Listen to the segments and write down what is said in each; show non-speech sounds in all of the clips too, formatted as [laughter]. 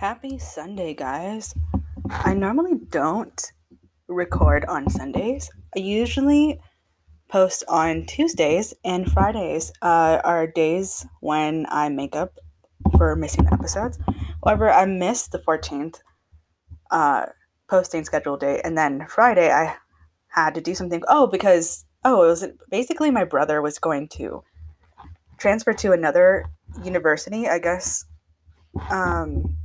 Happy Sunday, guys. I normally don't record on Sundays. I usually post on Tuesdays and Fridays uh, are days when I make up for missing episodes. However, I missed the 14th uh, posting schedule date, and then Friday I had to do something. Oh, because, oh, it was basically my brother was going to transfer to another university, I guess. Um,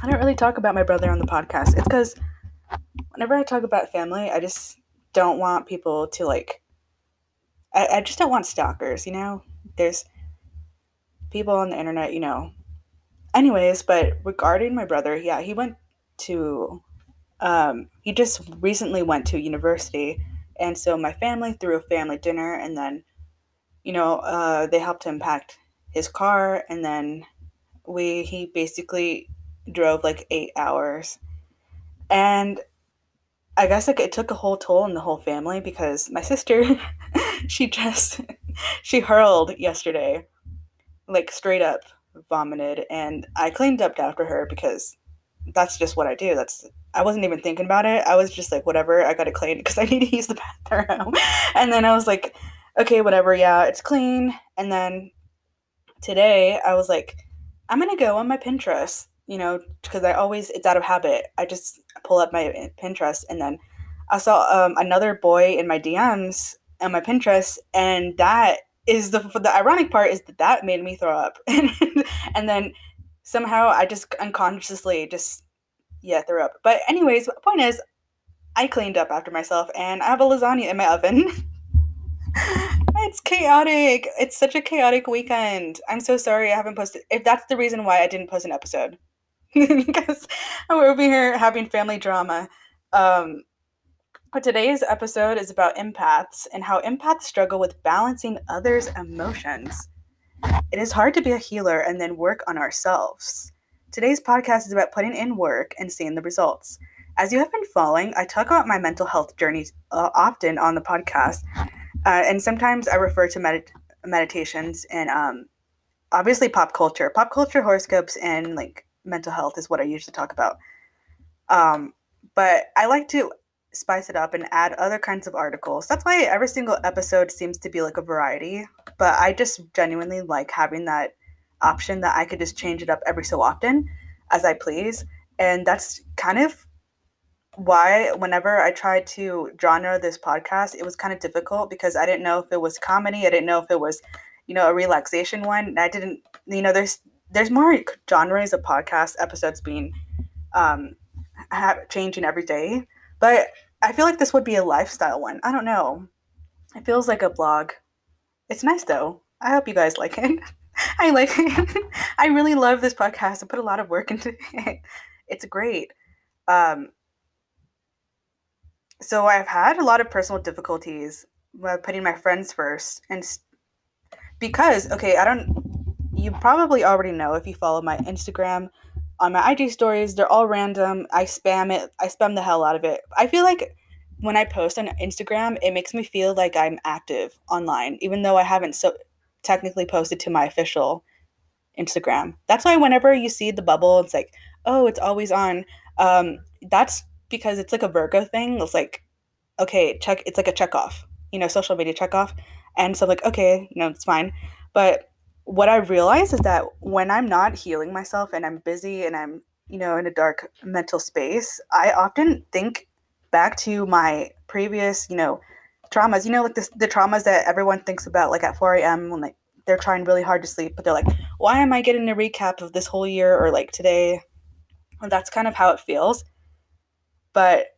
I don't really talk about my brother on the podcast. It's because whenever I talk about family, I just don't want people to like. I, I just don't want stalkers, you know? There's people on the internet, you know. Anyways, but regarding my brother, yeah, he went to. Um, he just recently went to university, and so my family threw a family dinner, and then, you know, uh, they helped him pack his car, and then we he basically drove like eight hours. And I guess like it took a whole toll on the whole family because my sister, [laughs] she just, she hurled yesterday, like straight up vomited. And I cleaned up after her because that's just what I do. That's, I wasn't even thinking about it. I was just like, whatever, I gotta clean because I need to use the [laughs] bathroom. and then I was like, okay, whatever, yeah, it's clean. And then today I was like, I'm gonna go on my Pinterest you know, because I always, it's out of habit. I just pull up my Pinterest and then I saw um, another boy in my DMs on my Pinterest, and that is the the ironic part is that that made me throw up, [laughs] and then somehow I just unconsciously just yeah threw up. But anyways, point is, I cleaned up after myself, and I have a lasagna in my oven. [laughs] it's chaotic. It's such a chaotic weekend. I'm so sorry I haven't posted. If that's the reason why I didn't post an episode, [laughs] because we're over here having family drama. Um, but today's episode is about empaths and how empaths struggle with balancing others' emotions. It is hard to be a healer and then work on ourselves. Today's podcast is about putting in work and seeing the results. As you have been following, I talk about my mental health journey uh, often on the podcast, uh, and sometimes I refer to med- meditations and um, obviously pop culture, pop culture horoscopes, and like mental health is what I usually talk about. Um, but I like to spice it up and add other kinds of articles. That's why every single episode seems to be like a variety. But I just genuinely like having that option that I could just change it up every so often as I please. And that's kind of why whenever I tried to genre this podcast, it was kind of difficult because I didn't know if it was comedy, I didn't know if it was, you know, a relaxation one. I didn't, you know, there's there's more genres of podcast episodes being um ha- changing every day but i feel like this would be a lifestyle one. I don't know. It feels like a blog. It's nice though. I hope you guys like it. [laughs] I like it. [laughs] I really love this podcast. I put a lot of work into [laughs] it. It's great. Um so i've had a lot of personal difficulties putting my friends first and because okay i don't you probably already know if you follow my Instagram on my IG stories, they're all random. I spam it. I spam the hell out of it. I feel like when I post on Instagram, it makes me feel like I'm active online, even though I haven't so technically posted to my official Instagram. That's why whenever you see the bubble, it's like, oh, it's always on. Um, that's because it's like a Virgo thing. It's like, okay, check. It's like a check off, you know, social media check off. And so, I'm like, okay, know, it's fine. But what I realize is that when I'm not healing myself and I'm busy and I'm, you know, in a dark mental space, I often think back to my previous, you know, traumas. You know, like the, the traumas that everyone thinks about, like at 4 a.m. when like they're trying really hard to sleep, but they're like, why am I getting a recap of this whole year or like today? And that's kind of how it feels. But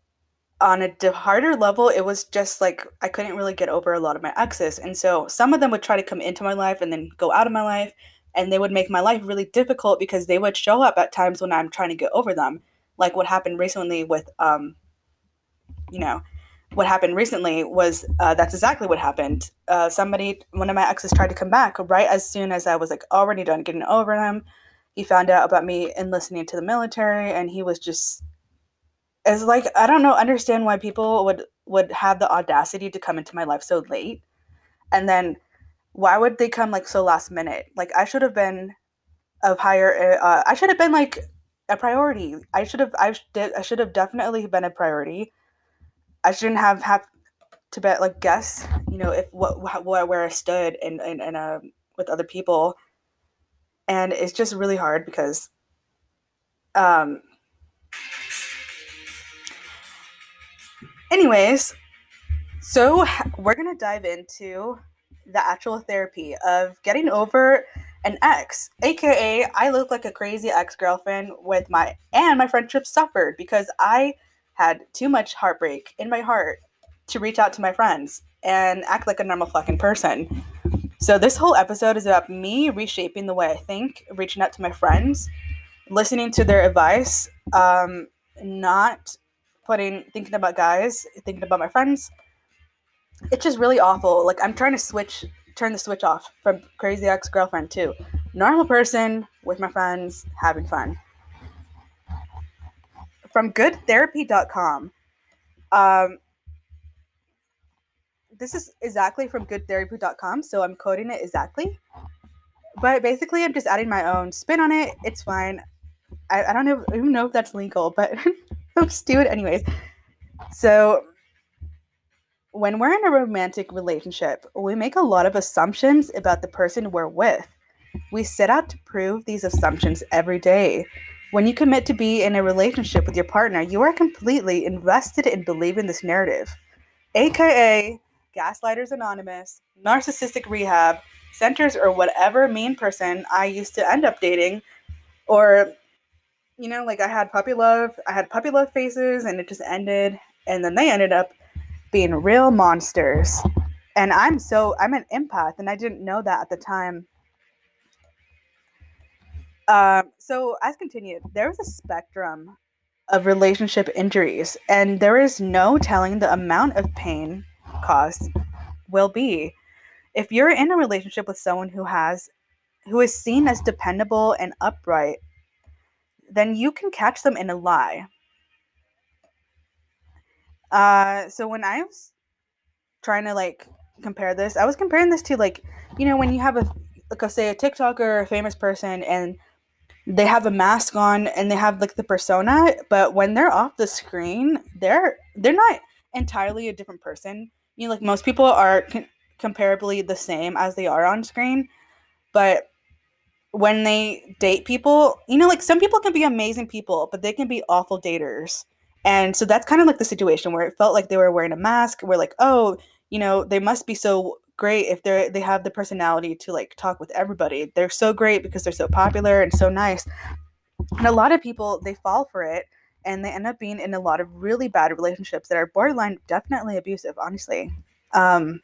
on a harder level, it was just like I couldn't really get over a lot of my exes. And so some of them would try to come into my life and then go out of my life. And they would make my life really difficult because they would show up at times when I'm trying to get over them. Like what happened recently with, um, you know, what happened recently was uh, that's exactly what happened. Uh, somebody, one of my exes tried to come back right as soon as I was like already done getting over him. He found out about me enlisting into the military and he was just is like I don't know understand why people would would have the audacity to come into my life so late and then why would they come like so last minute like I should have been of higher uh, I should have been like a priority. I should have I did I should have definitely been a priority. I shouldn't have have to bet like guess you know if what, what where I stood and and and uh, with other people, and it's just really hard because um. Anyways, so we're gonna dive into the actual therapy of getting over an ex, aka I look like a crazy ex girlfriend with my and my friendship suffered because I had too much heartbreak in my heart to reach out to my friends and act like a normal fucking person. So this whole episode is about me reshaping the way I think, reaching out to my friends, listening to their advice, um, not putting thinking about guys, thinking about my friends. It's just really awful. Like I'm trying to switch turn the switch off from crazy ex girlfriend to normal person with my friends having fun. From goodtherapy.com. Um, this is exactly from goodtherapy.com, so I'm coding it exactly. But basically, I'm just adding my own spin on it. It's fine. I, I don't know, even know if that's legal, but [laughs] [laughs] Just do it anyways. So when we're in a romantic relationship, we make a lot of assumptions about the person we're with. We set out to prove these assumptions every day. When you commit to be in a relationship with your partner, you are completely invested in believing this narrative, aka Gaslighters Anonymous, Narcissistic Rehab, Centers, or whatever mean person I used to end up dating. Or, you know, like I had puppy love, I had puppy love faces, and it just ended. And then they ended up being real monsters. And I'm so, I'm an empath, and I didn't know that at the time. Um, so, as continued, there's a spectrum of relationship injuries, and there is no telling the amount of pain caused will be. If you're in a relationship with someone who has, who is seen as dependable and upright, then you can catch them in a lie. Uh, so when I was trying to like compare this, I was comparing this to like, you know, when you have a like a, say a TikToker or a famous person and they have a mask on and they have like the persona, but when they're off the screen, they're they're not entirely a different person. You know, like most people are con- comparably the same as they are on screen, but when they date people, you know, like some people can be amazing people, but they can be awful daters. And so that's kind of like the situation where it felt like they were wearing a mask. We're like, oh, you know, they must be so great if they're they have the personality to like talk with everybody. They're so great because they're so popular and so nice. And a lot of people they fall for it and they end up being in a lot of really bad relationships that are borderline definitely abusive, honestly. Um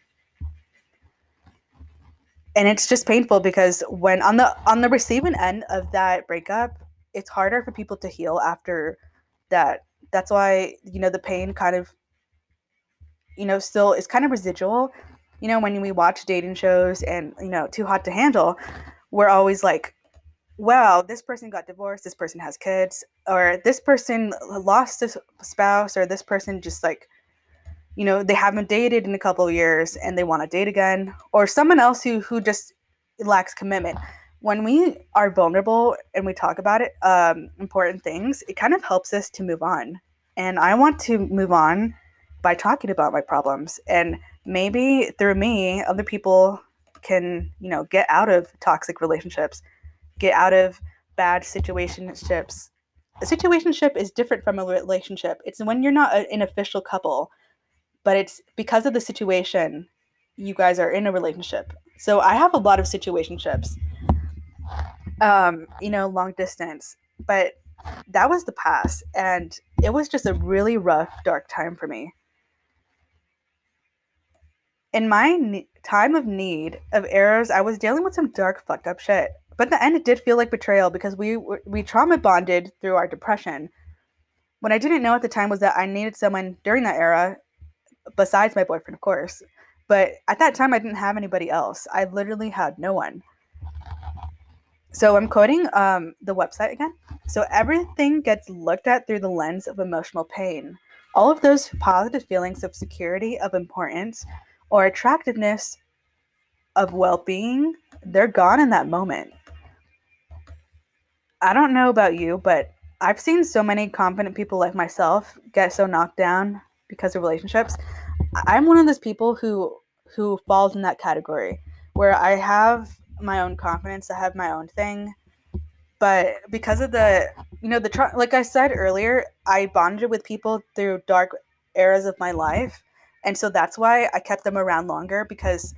and it's just painful because when on the on the receiving end of that breakup, it's harder for people to heal after that. That's why you know the pain kind of you know still is kind of residual. You know when we watch dating shows and you know too hot to handle we're always like wow this person got divorced this person has kids or this person lost a spouse or this person just like you know they haven't dated in a couple of years and they want to date again or someone else who who just lacks commitment when we are vulnerable and we talk about it, um, important things, it kind of helps us to move on. And I want to move on by talking about my problems. And maybe through me, other people can, you know, get out of toxic relationships, get out of bad situationships. A situationship is different from a relationship. It's when you're not an official couple, but it's because of the situation you guys are in a relationship. So I have a lot of situationships um, you know, long distance. But that was the past, and it was just a really rough, dark time for me. In my ne- time of need of errors, I was dealing with some dark, fucked up shit. But in the end, it did feel like betrayal because we we trauma bonded through our depression. What I didn't know at the time was that I needed someone during that era, besides my boyfriend, of course. But at that time, I didn't have anybody else. I literally had no one. So I'm quoting um, the website again. So everything gets looked at through the lens of emotional pain. All of those positive feelings of security, of importance, or attractiveness, of well being, they're gone in that moment. I don't know about you, but I've seen so many confident people like myself get so knocked down because of relationships. I'm one of those people who who falls in that category where I have my own confidence, I have my own thing, but because of the you know the like I said earlier, I bonded with people through dark eras of my life, and so that's why I kept them around longer because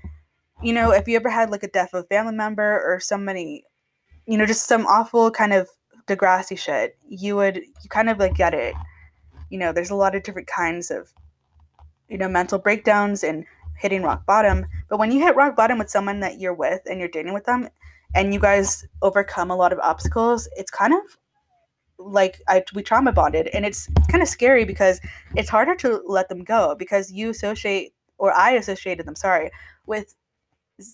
you know if you ever had like a death of a family member or somebody you know just some awful kind of Degrassi shit, you would you kind of like get it. You know, there's a lot of different kinds of you know mental breakdowns and hitting rock bottom. But when you hit rock bottom with someone that you're with and you're dating with them, and you guys overcome a lot of obstacles, it's kind of like I we trauma bonded, and it's, kind of scary because it's harder to let them go because you associate or I associated them, sorry, with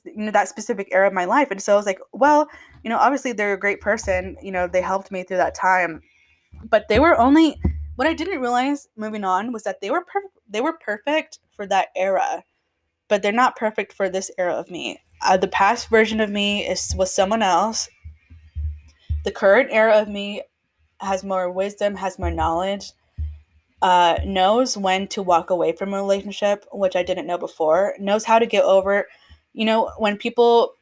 you know that specific era of my life. And so i was like well you know obviously they're a great person. You know they helped me through that time. But they were only what i didn't realize moving on was that they were per- they were perfect for that era but they're not perfect for this era of me. Uh, the past version of me is was someone else. The current era of me has more wisdom has more knowledge uh, knows when to walk away from a relationship which i didn't know before knows how to get over you know, when people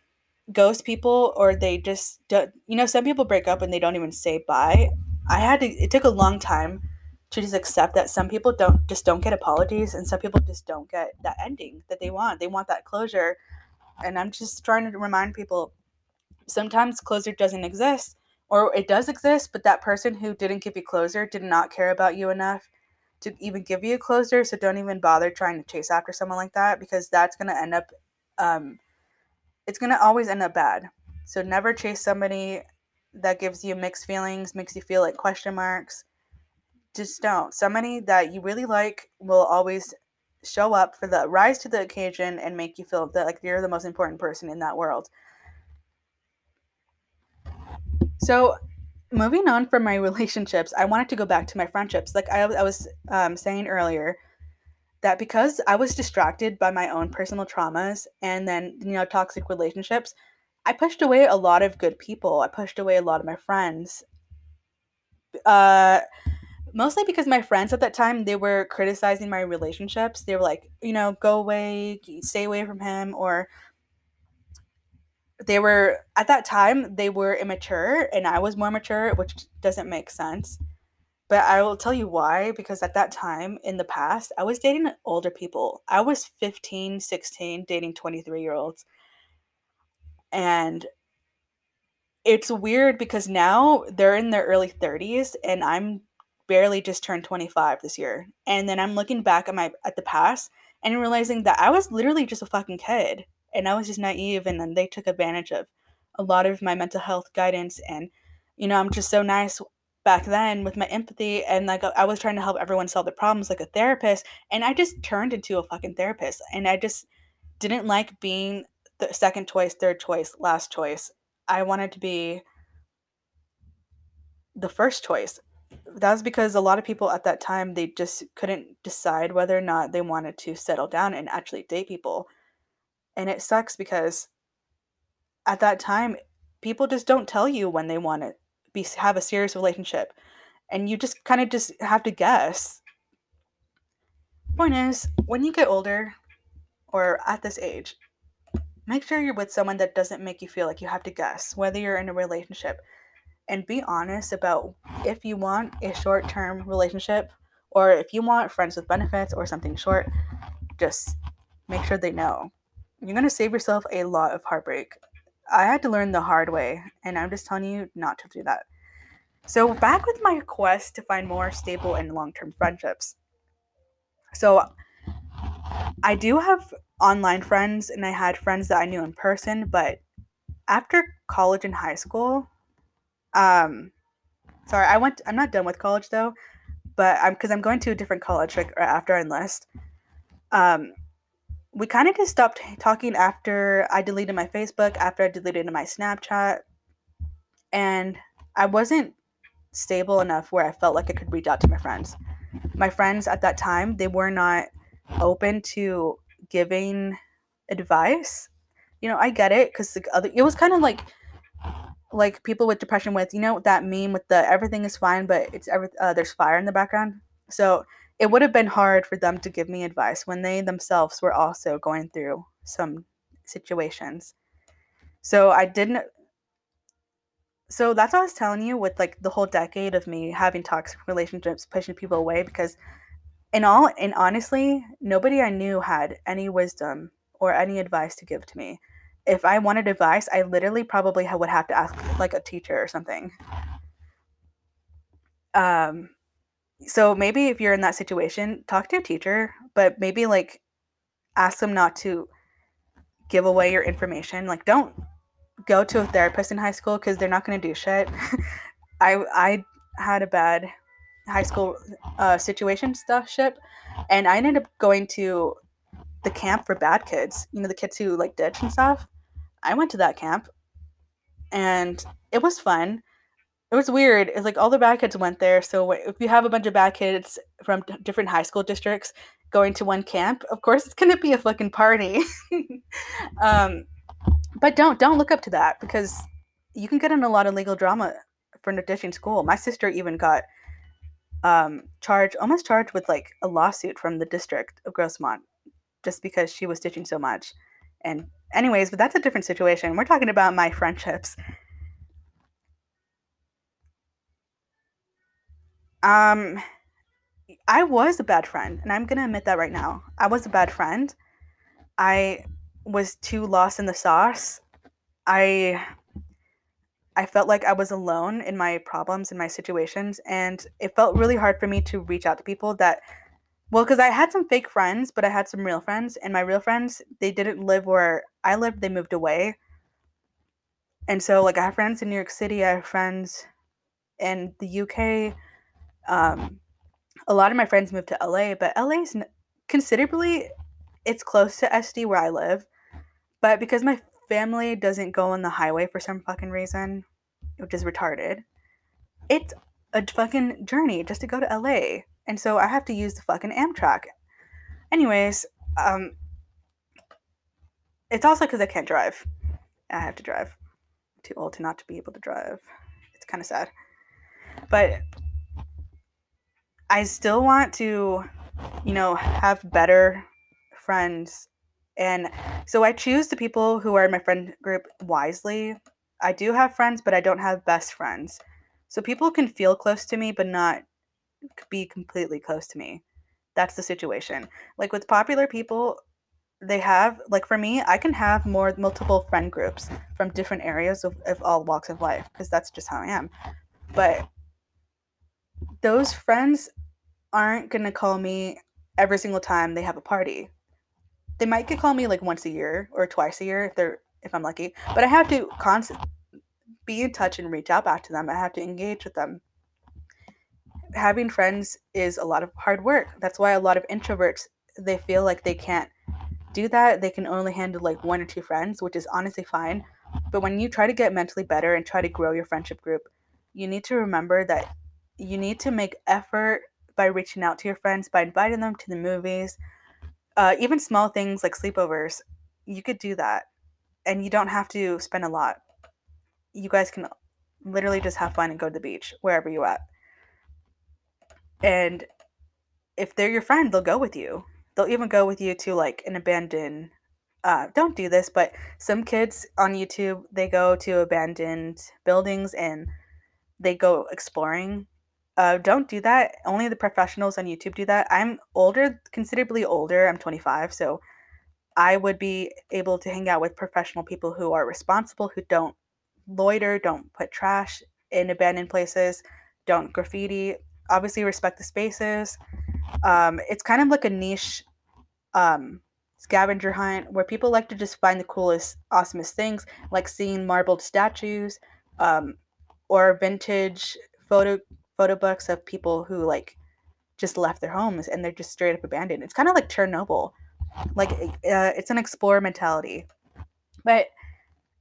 ghost people or they just don't, you know, some people break up and they don't even say bye. I had to, it took a long time to just accept that some people don't just don't get apologies and some people just don't get that ending that they want. They want that closure. And I'm just trying to remind people sometimes closure doesn't exist or it does exist, but that person who didn't give you closure did not care about you enough to even give you a closure. So don't even bother trying to chase after someone like that because that's going to end up um, it's gonna always end up bad. So never chase somebody that gives you mixed feelings, makes you feel like question marks. Just don't. Somebody that you really like will always show up for the rise to the occasion and make you feel that like you're the most important person in that world. So moving on from my [laughs] relationships, I wanted to go back to my friendships. Like I, I was um, saying earlier, that because I was distracted by my own personal traumas and then, you know, toxic relationships, I pushed away a lot of good people. I pushed away a lot of my friends. Uh, mostly because my friends at that time they were criticizing my relationships. They were like, you know, go away, stay away from him, or they were at that time they were immature and I was more mature, which doesn't make sense. But I will tell you why because at that time in the past, I was dating older people. I was 15, 16, dating 23 year olds. And it's weird because now they're in their early 30s and I'm barely just turned 25 this year. And then I'm looking back at my at the past and realizing that I was literally just a fucking kid and I was just naive and then they took advantage of a lot of my mental health guidance and you know, I'm just so nice back then with my empathy and like I was trying to help everyone solve their problems like a therapist and I just turned into a fucking therapist and I just didn't like being the second choice, third choice, last choice. I wanted to be the first choice. That was because a lot of people at that time they just couldn't decide whether or not they wanted to settle down and actually date people. And it sucks because at that time people just don't tell you when they want to be have a serious relationship. And you just kind of just have to guess. Point is when you get older or at this age make sure you're with someone that doesn't make you feel like you have to guess whether you're in a relationship and be honest about if you want a short-term relationship or if you want friends with benefits or something short just make sure they know you're going to save yourself a lot of heartbreak I had to learn the hard way, and I'm just telling you not to do that. So, back with my quest to find more stable and long term friendships. So, I do have online friends, and I had friends that I knew in person, but after college and high school, um, sorry, I went, I'm not done with college though, but I'm, because I'm going to a different college like after I enlist. Um, we kind of just stopped talking after I deleted my Facebook, after I deleted my Snapchat. And I wasn't stable enough where I felt like I could reach out to my friends. My friends at that time, they were not open to giving advice. You know, I get it because the other it was kind of like like people with depression with you know that meme with the everything is fine but it's every uh, there's fire in the background? So it would have been hard for them to give me advice when they themselves were also going through some situations. So i didn't so that's what i was telling you with like the whole decade of me having toxic relationships pushing people away because in all and honestly nobody i knew had any wisdom or any advice to give to me if I wanted advice, I literally probably would have to ask like a teacher or something. Um, so maybe if you're in that situation, talk to a teacher, but maybe like ask them not to give away your information. Like, don't go to a therapist in high school because they're not going to do shit. [laughs] I I had a bad high school uh, situation stuff ship, and I ended up going to the camp for bad kids. You know, the kids who like ditch and stuff. I went to that camp and it was fun. It was weird. It's like all the bad kids went there. So if you have a bunch of bad kids from different high school districts going to one camp, of course it's gonna be a fucking party. [laughs] um, but don't don't look up to that because you can get in a lot of legal drama for ditching school. My sister even got um, charged, almost charged with like a lawsuit from the district of Grossmont, just because she was ditching so much. And anyways, but that's a different situation. We're talking about my friendships. Um I was a bad friend, and I'm to admit that right now. I was a bad friend. I was too lost in the sauce. I I felt like I was alone in my problems and my situations and it felt really hard for me to reach out to people that well, because I had some fake friends, but I had some real friends, and my real friends, they didn't live where I lived, they moved away. And so, like, I have friends in New York City, I have friends in the UK. Um, a lot of my friends moved to LA, but LA is considerably, it's close to SD where I live. But because my family doesn't go on the highway for some fucking reason, which is retarded, it's a fucking journey just to go to LA and so I have to use the fucking Amtrak. Anyways, um, it's also because I can't drive. I have to drive. I'm too old to not to be able to drive. It's kind of sad, but I still want to, you know, have better friends. And so I choose the people who are in my friend group wisely. I do have friends, but I don't have best friends. So people can feel close to me, but not be completely close to me. That's the situation. Like with popular people, they have like for me, I can have more multiple friend groups from different areas of, of all walks of life because that's just how I am. But those friends aren't gonna call me every single time they have a party. They might get call me like once a year or twice a year if they're if I'm lucky. But I have to constantly be in touch and reach out back to them. I have to engage with them having friends is a lot of hard work. That's why a lot of introverts they feel like they can't do that. They can only handle like one or two friends, which is honestly fine. But when you try to get mentally better and try to grow your friendship group, you need to remember that you need to make effort by reaching out to your friends, by inviting them to the movies, uh, even small things like sleepovers. You could do that, and you don't have to spend a lot. You guys can literally just have fun and go to the beach wherever you're at. And if they're your friend, they'll go with you. They'll even go with you to like an abandoned uh, don't do this, but some kids on YouTube they go to abandoned buildings and they go exploring. Uh, don't do that. Only the professionals on YouTube do that. I'm older, considerably older. I'm 25, so I would be able to hang out with professional people who are responsible, who don't loiter, don't put trash in abandoned places, don't graffiti, obviously respect the spaces. Um, it's kind of like a niche um, scavenger hunt where people like to just find the coolest, awesomest things, like seeing marbled statues um, or vintage photo photo books of people who like just left their homes and they're just straight up abandoned. It's kind of like Chernobyl. Like uh, it's an explorer mentality. But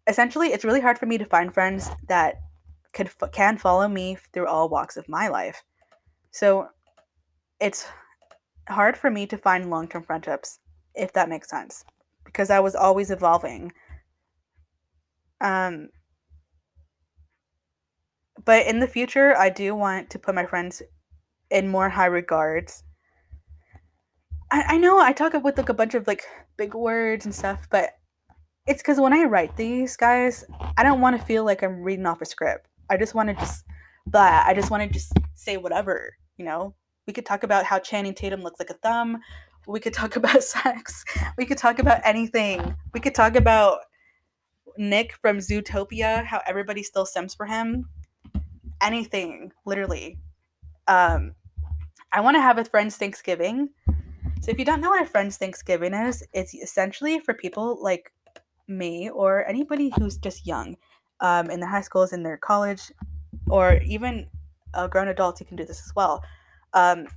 essentially, it's really hard for me to find friends that could can follow me through all walks of my life. So it's hard for me to find long term friendships, if that makes sense, because I was always evolving. Um, but in the future, I do want to put my friends in more high regards. I, I know I talk with like a bunch of like big words and stuff, but it's because when I write these guys, I don't want to feel like I'm reading off a script. I just want to just, but I just want to just say whatever, you know. We could talk about how Channing Tatum looks like a thumb. We could talk [laughs] about sex. We could talk about anything. We could talk about Nick from Zootopia, how everybody still sims for him. Anything, literally. Um, I want to have a friend's Thanksgiving. So if you don't know what a friend's Thanksgiving is, it's essentially for people like me or anybody who's just young um, in their high schools, in their college, or even uh, grown adults who can do this as well. Um,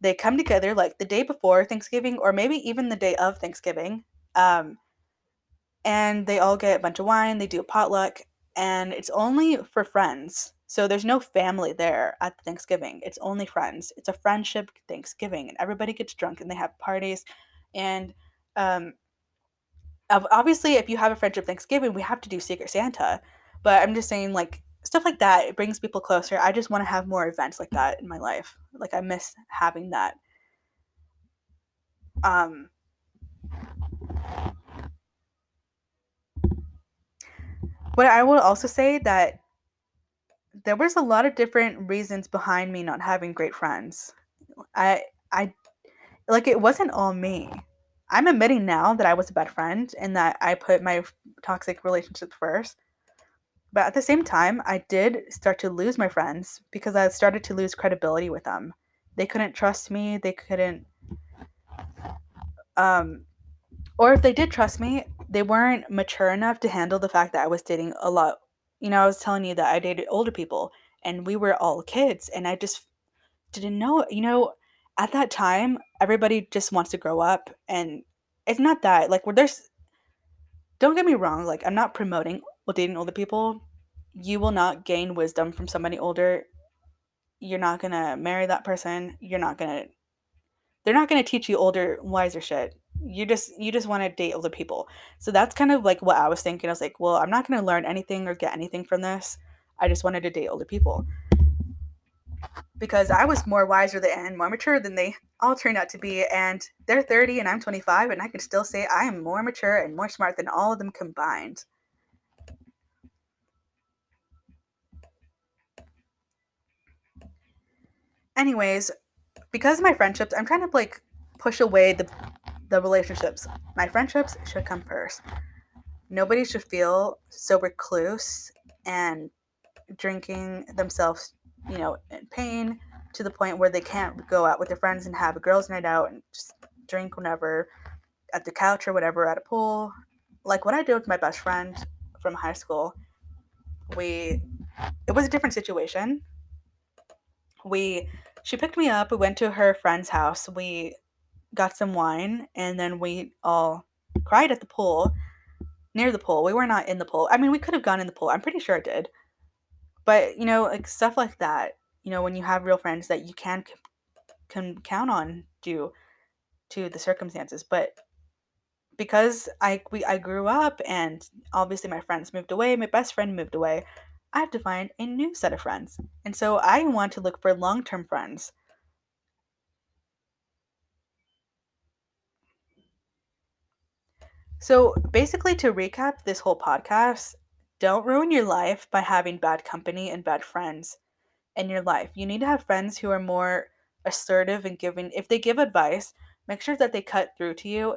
they come together like the day before Thanksgiving, or maybe even the day of Thanksgiving, um, and they all get a bunch of wine. They do a potluck, and it's only for friends. So there's no family there at Thanksgiving. It's only friends. It's a friendship Thanksgiving, and everybody gets drunk and they have parties. And um, obviously, if you have a friendship Thanksgiving, we have to do Secret Santa. But I'm just saying, like stuff like that, it brings people closer. I just want to have more events like that in my life. Like I miss having that. Um, but I will also say that there was a lot of different reasons behind me not having great friends. I I like it wasn't all me. I'm admitting now that I was a bad friend and that I put my toxic relationship first. But at the same time, I did start to lose my friends because I started to lose credibility with them. They couldn't trust me, they couldn't um or if they did trust me, they weren't mature enough to handle the fact that I was dating a lot you know, I was telling you that I dated older people and we were all kids and I just didn't know, you know, at that time everybody just wants to grow up and it's not that like where there's don't get me wrong, like I'm not promoting dating older people. You will not gain wisdom from somebody older. You're not going to marry that person. You're not going to they're not going to teach you older wiser shit you just you just want to date older people so that's kind of like what i was thinking i was like well i'm not going to learn anything or get anything from this i just wanted to date older people because i was more wiser than and more mature than they all turned out to be and they're 30 and i'm 25 and i can still say i am more mature and more smart than all of them combined anyways because of my friendships i'm trying to like push away the the relationships. My friendships should come first. Nobody should feel so recluse and drinking themselves, you know, in pain to the point where they can't go out with their friends and have a girls' night out and just drink whenever at the couch or whatever at a pool. Like what I did with my best friend from high school. We it was a different situation. We she picked me up, we went to her friend's house. We got some wine, and then we all cried at the pool, near the pool. We were not in the pool. I mean, we could have gone in the pool. I'm pretty sure it did. But, you know, like stuff like that, you know, when you have real friends that you can can count on due to the circumstances. But because I we I grew up and obviously my friends moved away, my best friend moved away, I have to find a new set of friends. And so I want to look for long-term friends So, basically, to recap this whole podcast, don't ruin your life by having bad company and bad friends in your life. You need to have friends who are more assertive and giving. If they give advice, make sure that they cut through to you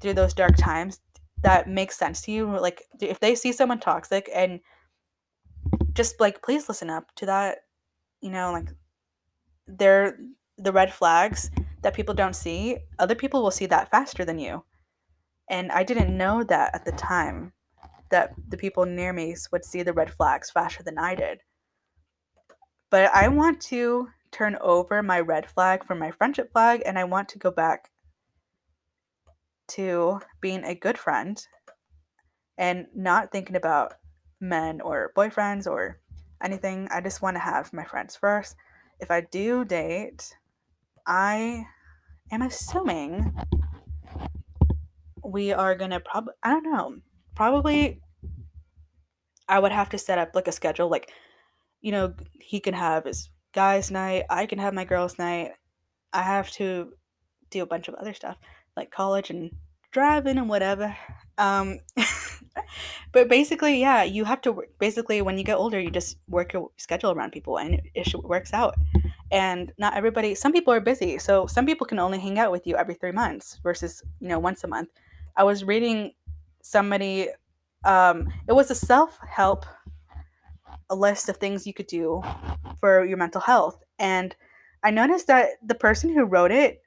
through those dark times that makes sense to you. Like, if they see someone toxic and just like, please listen up to that, you know, like, they're the red flags that people don't see. Other people will see that faster than you and I didn't know that at the time that the people near me would see the red flags faster than I did. But I want to turn over my red flag from my friendship flag and I want to go back to being a good friend and not thinking about men or boyfriends or anything. I just want to have my friends first. If I do date, I am assuming we are gonna probably I don't know. Probably I would have to set up like a schedule like you know, he can have his guys' night, I can have my girls' night. I have to do a bunch of other stuff like college and driving and whatever. Um, [laughs] [laughs] but basically, yeah, you have to basically when you get older, you just work your schedule around people and it, it works out. And not everybody, some people are busy. So some people can only hang out with you every three months versus, you know, once a month. I was reading somebody, um, it was a self help a list of things you could do for your mental health. And I noticed that the person who wrote it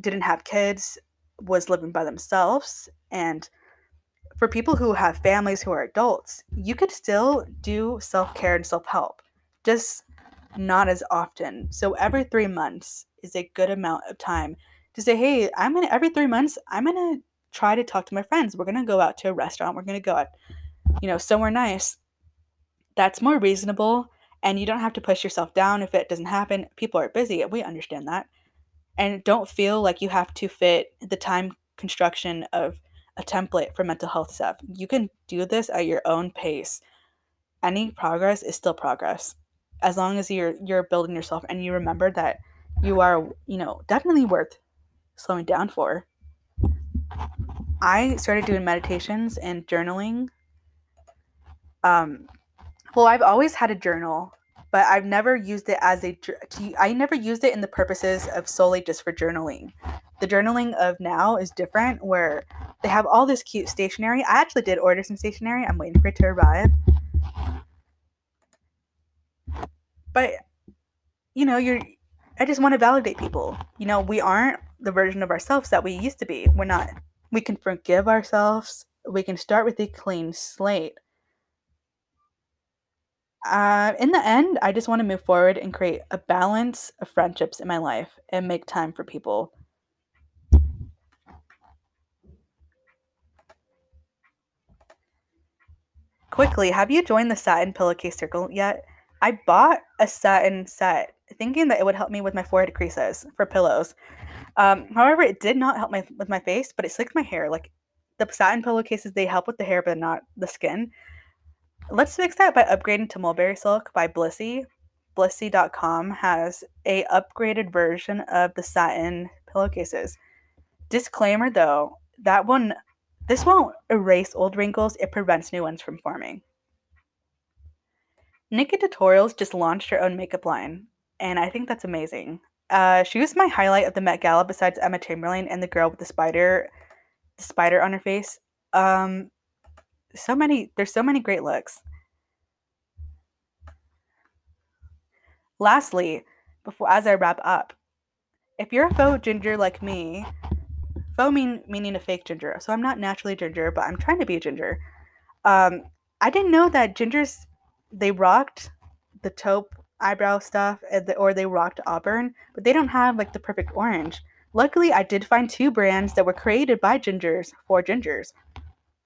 didn't have kids, was living by themselves. And for people who have families who are adults, you could still do self care and self help, just not as often. So every three months is a good amount of time to say, hey, I'm gonna, every three months, I'm gonna try to talk to my friends. We're gonna go out to a restaurant. We're gonna go out, you know, somewhere nice. That's more reasonable. And you don't have to push yourself down if it doesn't happen. People are busy. We understand that and don't feel like you have to fit the time construction of a template for mental health stuff. You can do this at your own pace. Any progress is still progress. As long as you're you're building yourself and you remember that you are, you know, definitely worth slowing down for. I started doing meditations and journaling. Um, well, I've always had a journal but I've never used it as a I never used it in the purposes of solely just for journaling. The journaling of now is different where they have all this cute stationery. I actually did order some stationery. I'm waiting for it to arrive. But you know, you're I just want to validate people. You know, we aren't the version of ourselves that we used to be. We're not. We can forgive ourselves. We can start with a clean slate uh, in the end, I just want to move forward and create a balance of friendships in my life and make time for people. Quickly, have you joined the satin pillowcase circle yet? I bought a satin set thinking that it would help me with my forehead creases for pillows. Um, however, it did not help my with my face, but it slicked my hair. Like the satin pillowcases, they help with the hair, but not the skin. Let's fix that by upgrading to Mulberry Silk by Blissy. Blissy.com has a upgraded version of the satin pillowcases. Disclaimer though, that one this won't erase old wrinkles, it prevents new ones from forming. Nikkie Tutorials just launched her own makeup line, and I think that's amazing. Uh, she was my highlight of the Met Gala besides Emma Chamberlain and the girl with the spider, the spider on her face. Um, so many there's so many great looks. Lastly, before as I wrap up, if you're a faux ginger like me, mean, meaning a fake ginger. So I'm not naturally ginger, but I'm trying to be a ginger. Um, I didn't know that gingers they rocked the taupe eyebrow stuff or they rocked auburn, but they don't have like the perfect orange. Luckily, I did find two brands that were created by gingers for gingers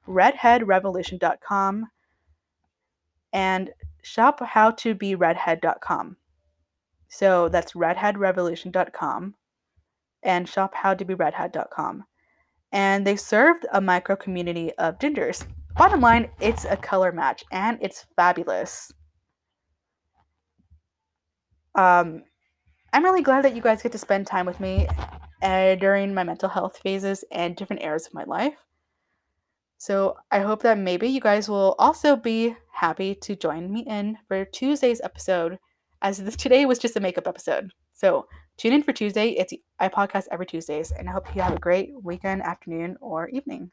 redheadrevolution.com and shophowtoberedhead.com. So that's redheadrevolution.com and shophowtoberedhead.com. And they served a micro community of gingers. Bottom line, it's a color match and it's fabulous. Um, I'm really glad that you guys get to spend time with me uh, during my mental health phases and different eras of my life. So I hope that maybe you guys will also be happy to join me in for Tuesday's episode, as this today was just a makeup episode. So tune in for Tuesday. It's I podcast every Tuesdays, and I hope you have a great weekend, afternoon, or evening.